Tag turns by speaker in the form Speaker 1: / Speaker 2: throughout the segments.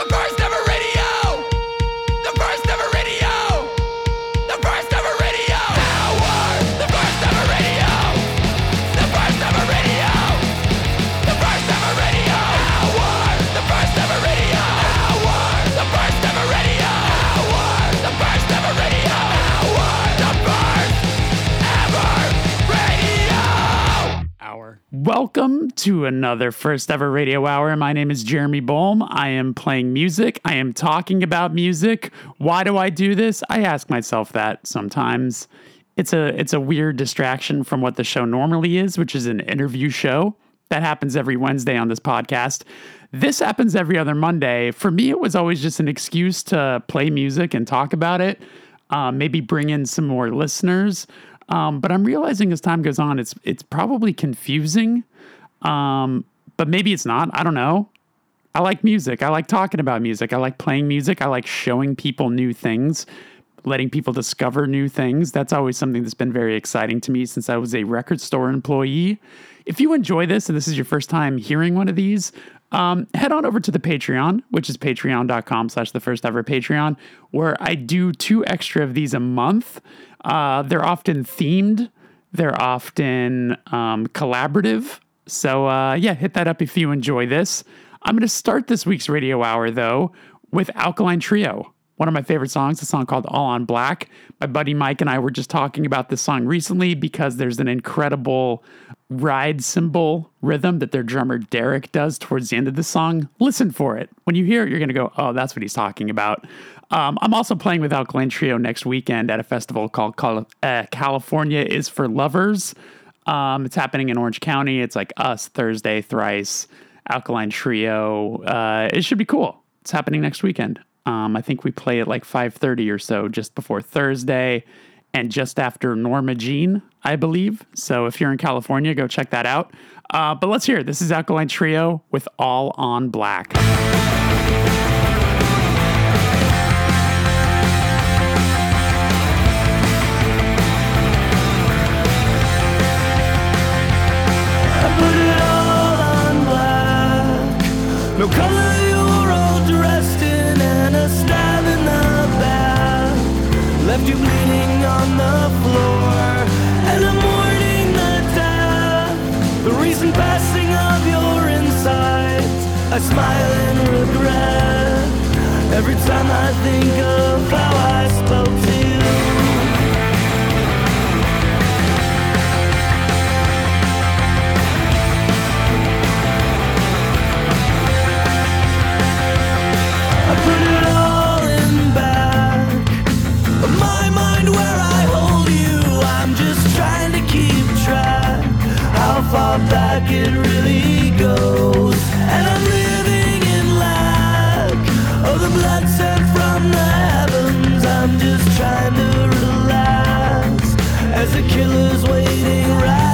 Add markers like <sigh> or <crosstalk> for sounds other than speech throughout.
Speaker 1: The first ever radio.
Speaker 2: Welcome to another first ever radio hour. My name is Jeremy Bolm. I am playing music. I am talking about music. Why do I do this? I ask myself that sometimes. It's a it's a weird distraction from what the show normally is, which is an interview show. That happens every Wednesday on this podcast. This happens every other Monday. For me, it was always just an excuse to play music and talk about it. Uh, maybe bring in some more listeners. Um, but I'm realizing as time goes on, it's it's probably confusing. Um, but maybe it's not. I don't know. I like music. I like talking about music. I like playing music. I like showing people new things, letting people discover new things. That's always something that's been very exciting to me since I was a record store employee. If you enjoy this and this is your first time hearing one of these, um, head on over to the Patreon, which is patreon.com slash the first ever Patreon, where I do two extra of these a month. Uh, they're often themed, they're often um, collaborative. So, uh, yeah, hit that up if you enjoy this. I'm going to start this week's radio hour, though, with Alkaline Trio. One of my favorite songs, a song called All on Black. My buddy Mike and I were just talking about this song recently because there's an incredible ride cymbal rhythm that their drummer Derek does towards the end of the song. Listen for it. When you hear it, you're going to go, oh, that's what he's talking about. Um, I'm also playing with Alkaline Trio next weekend at a festival called Cal- uh, California is for Lovers. Um, it's happening in Orange County. It's like us, Thursday, Thrice, Alkaline Trio. Uh, it should be cool. It's happening next weekend. Um, I think we play at like 5:30 or so, just before Thursday, and just after Norma Jean, I believe. So if you're in California, go check that out. Uh, but let's hear it. This is Alkaline Trio with All on Black.
Speaker 3: No color, left you bleeding on the floor. And I'm mourning the death, the recent passing of your insides. I smile in regret every time I think of how I spoke far back it really goes. And I'm living in lack of the blood sent from the heavens. I'm just trying to relax as the killer's waiting right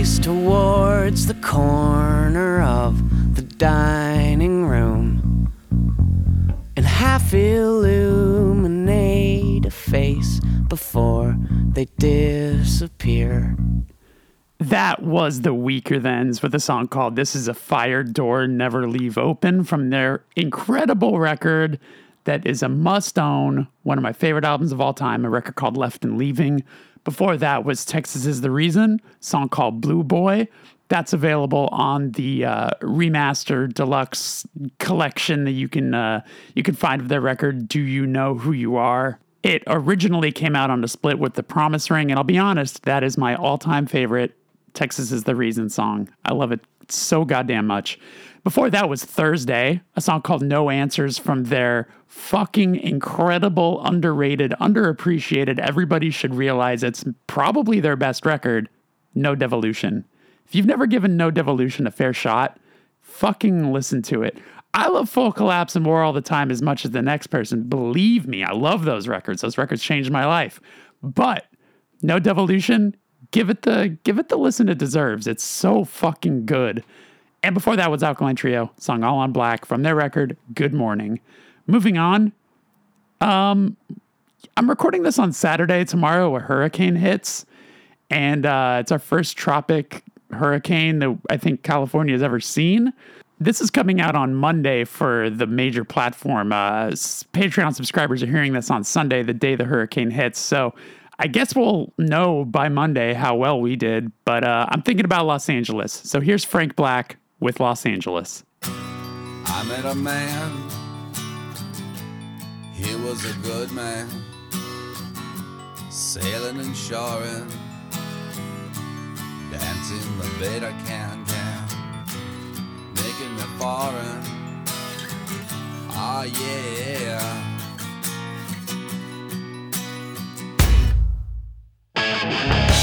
Speaker 4: race towards the corner of the dining room and half illuminate a face before they disappear.
Speaker 2: That was the Weakerthans with a song called This is a Fire Door Never Leave Open from their incredible record that is a must own, one of my favorite albums of all time, a record called Left and Leaving. Before that was Texas is the Reason, song called Blue Boy. That's available on the uh, remastered deluxe collection that you can uh, you can find of their record. Do you know who you are? It originally came out on a split with The Promise Ring, and I'll be honest, that is my all-time favorite Texas is the Reason song. I love it so goddamn much. Before that was Thursday, a song called No Answers from their fucking incredible, underrated, underappreciated, everybody should realize it's probably their best record, No Devolución. If you've never given No Devolución a fair shot, fucking listen to it. I love Full Collapse and War all the time as much as the next person. Believe me, I love those records. Those records changed my life. But No Devolución, give it the give it the listen it deserves. It's so fucking good. And before that was Alkaline Trio, song All on Black from their record Good Morning. Moving on, I'm recording this on Saturday. Tomorrow, a hurricane hits, and uh, it's our first tropic hurricane that I think California has ever seen. This is coming out on Monday for the major platform. Uh, Patreon subscribers are hearing this on Sunday, the day the hurricane hits. So I guess we'll know by Monday how well we did. But uh, I'm thinking about Los Angeles. So here's Frank Black with Los Angeles.
Speaker 5: I met a man. He was a good man. Sailing and shoring. Dancing the beta can can. Making foreign. Ah, yeah. I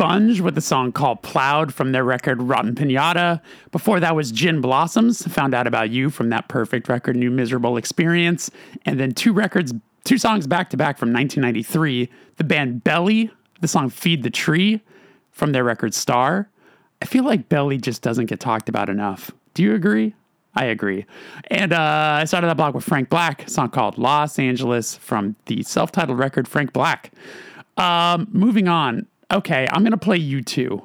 Speaker 2: Sponge with a song called Plowed from their record Rotting Piñata. Before that was Gin Blossoms, Found Out About You from that perfect record New Miserable Experience. And then two records, two songs back to back from 1993. The band Belly, the song Feed the Tree from their record Star. I feel like Belly just doesn't get talked about enough. Do you agree? I agree. And uh, I started that block with Frank Black, song called Los Angeles from the self titled record Frank Black. Um, moving on. Okay, I'm gonna play you two.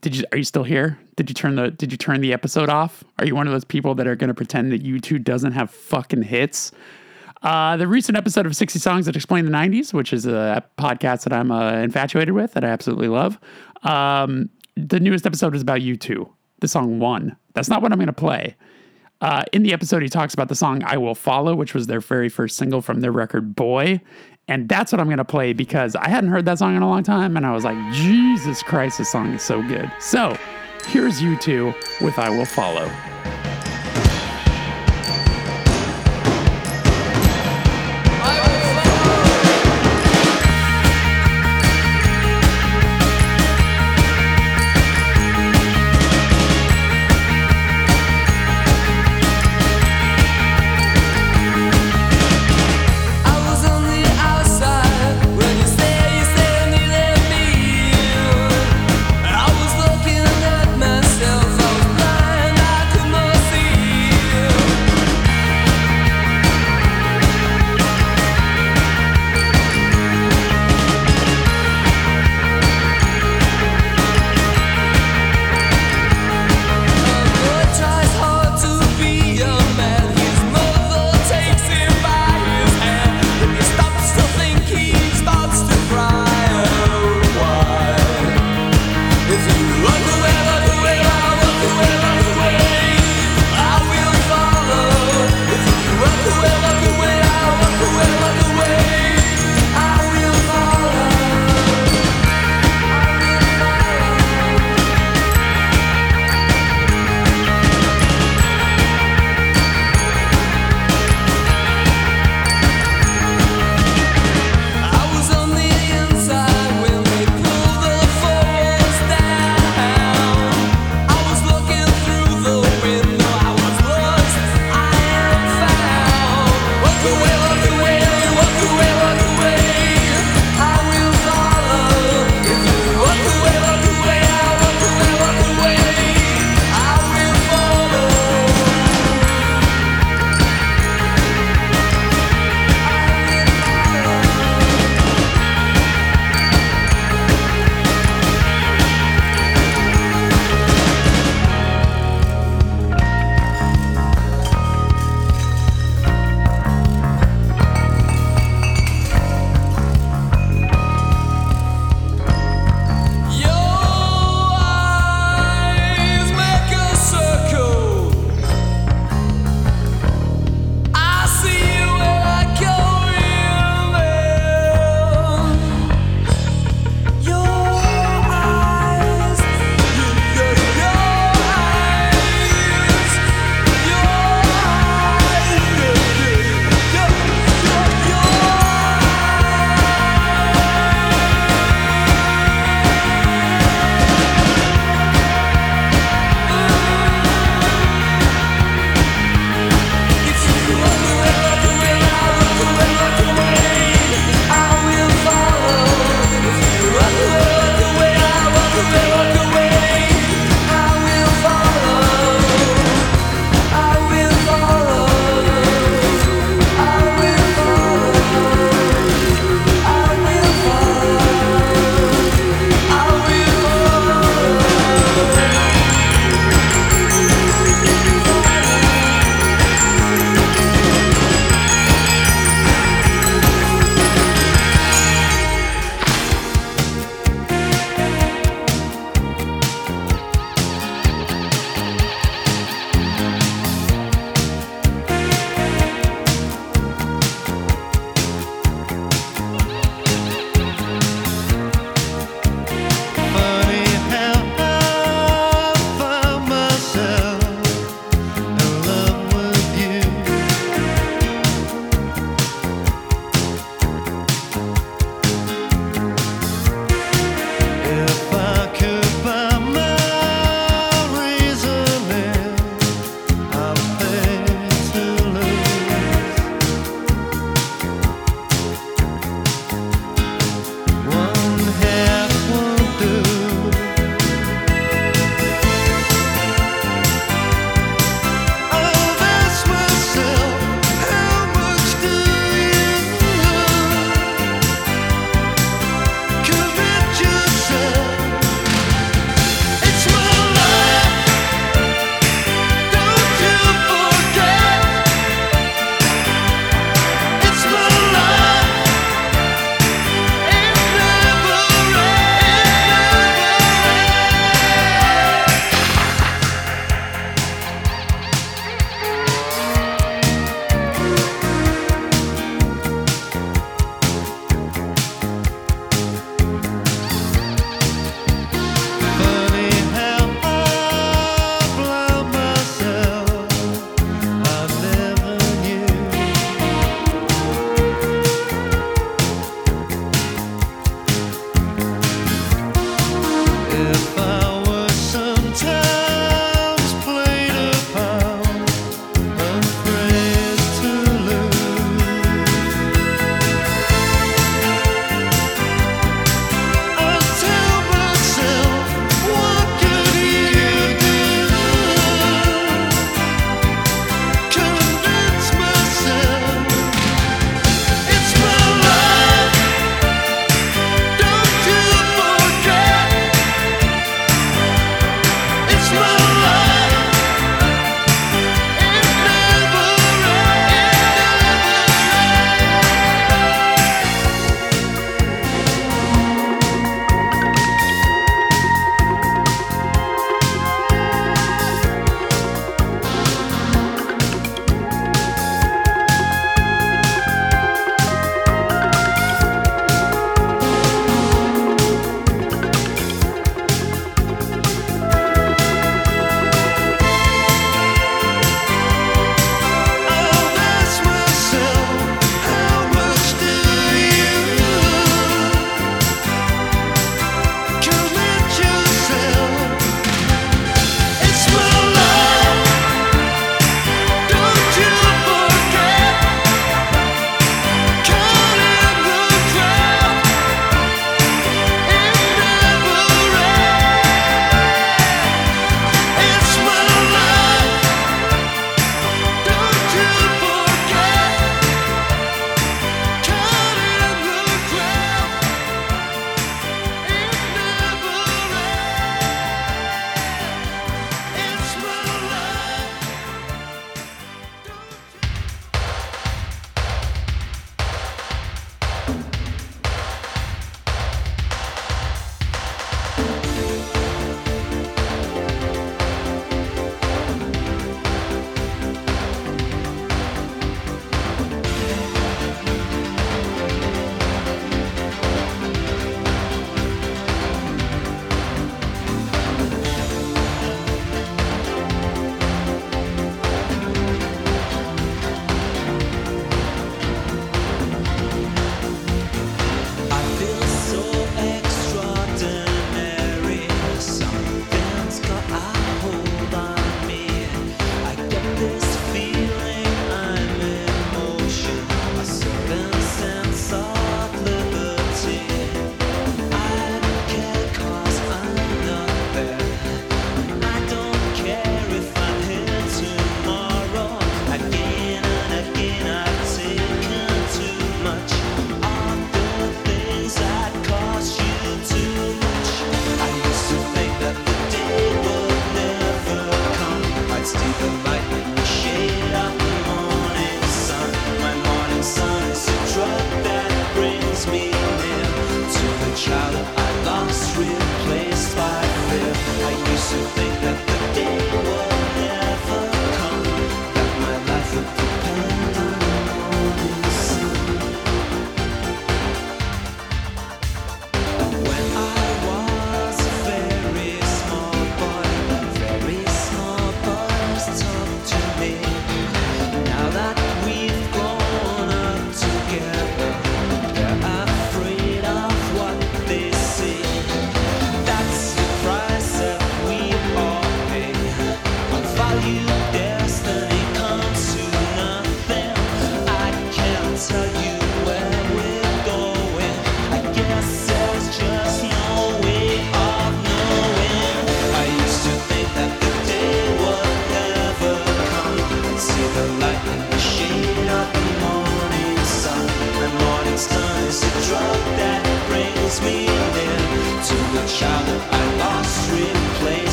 Speaker 2: Did you are you still here? Did you turn the did you turn the episode off? Are you one of those people that are gonna pretend that U2 doesn't have fucking hits? Uh, the recent episode of 60 Songs That Explain the 90s, which is a podcast that I'm uh, infatuated with, that I absolutely love. Um, the newest episode is about U2, the song One. That's not what I'm going to play. Uh, in the episode, he talks about the song I Will Follow, which was their very first single from their record Boy. And that's what I'm going to play because I hadn't heard that song in a long time. And I was like, Jesus Christ, this song is so good. So here's U2 with I Will Follow.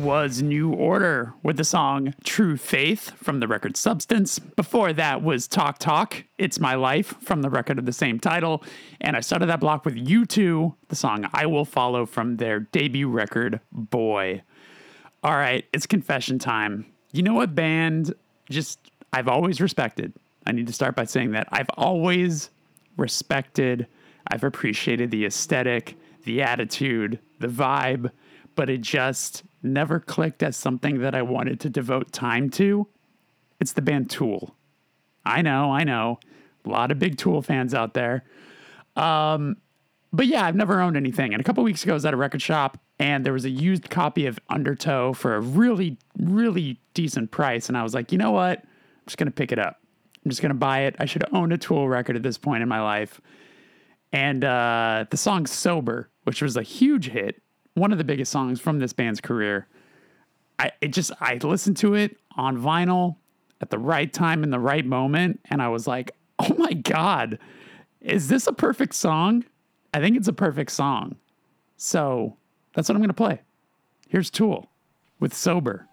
Speaker 6: Was
Speaker 2: New Order with the song True Faith from the record Substance. Before that was Talk Talk, It's My Life from the record of the same title. And I started that block with U2, the song I Will Follow from their debut record, Boy. All right, it's confession time. You know what band just I've always respected? I need to start by saying that I've always respected, I've appreciated the aesthetic, the attitude, the vibe, but it just never clicked as something that I wanted to devote time to. It's the band Tool. I know, I know. A lot of big Tool fans out there. Um, but yeah, I've never owned anything. And a couple weeks ago, I was at a record shop and there was a used copy of Undertow for a really, really decent price. And I was like, you know what? I'm just going to pick it up. I'm just going to buy it. I should own a Tool record at this point in my life. And uh, the song Sober, which was a huge hit, one of the biggest songs from this band's career. I just I listened to it on vinyl at the right time in the right moment, and I was like, <laughs> oh my God, is this a perfect song? I think it's a perfect song. So that's what I'm gonna play. Here's Tool with Sober.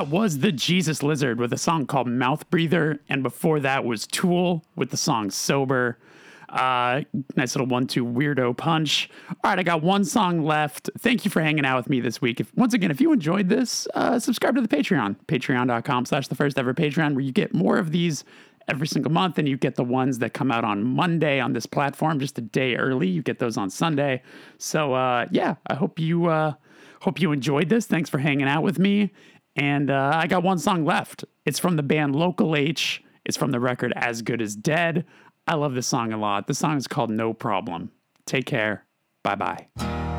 Speaker 2: That was the Jesus Lizard with a song called Mouth Breather. And before that was Tool with the song Sober. Uh, nice little one two weirdo punch. All right, I got one song left. Thank you for hanging out with me this week. If once again, if you enjoyed this, uh, subscribe to the Patreon, patreon.com slash the first ever Patreon, where you get more of these every single month, and you get the ones that come out on Monday on this platform, just a day early. You get those on Sunday. So uh, yeah, I hope you uh, hope you enjoyed this. Thanks for hanging out with me. And uh, I got one song left. It's from the band Local H. It's from the record As Good as Dead. I love this song a lot. The song is called No Problem. Take care. Bye bye.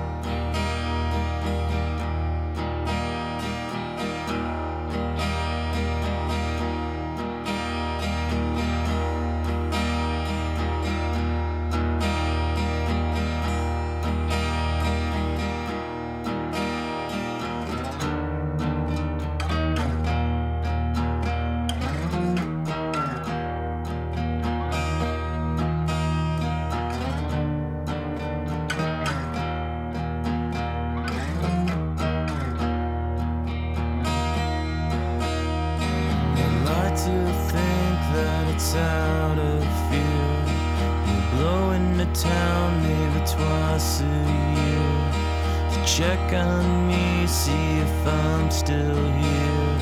Speaker 4: On me, see if I'm still here.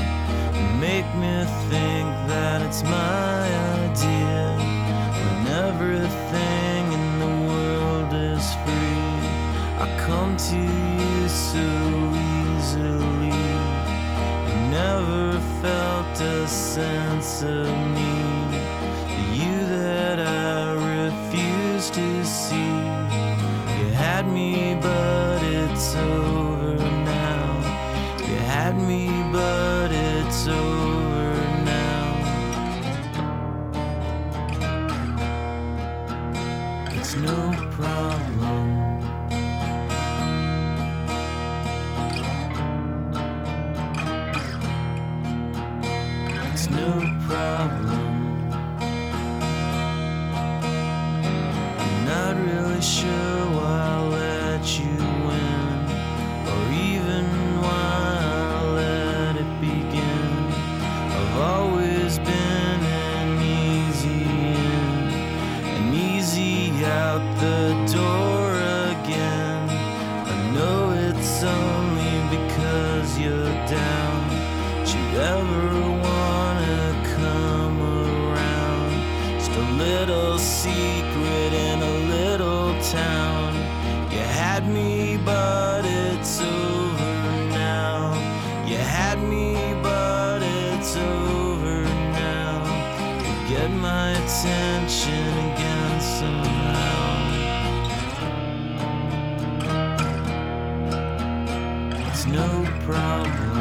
Speaker 4: Make me think that it's my idea when everything in the world is free. I come to you so easily. Never felt a sense of need. You Had me, but it's over now. Get my attention again somehow. It's no problem.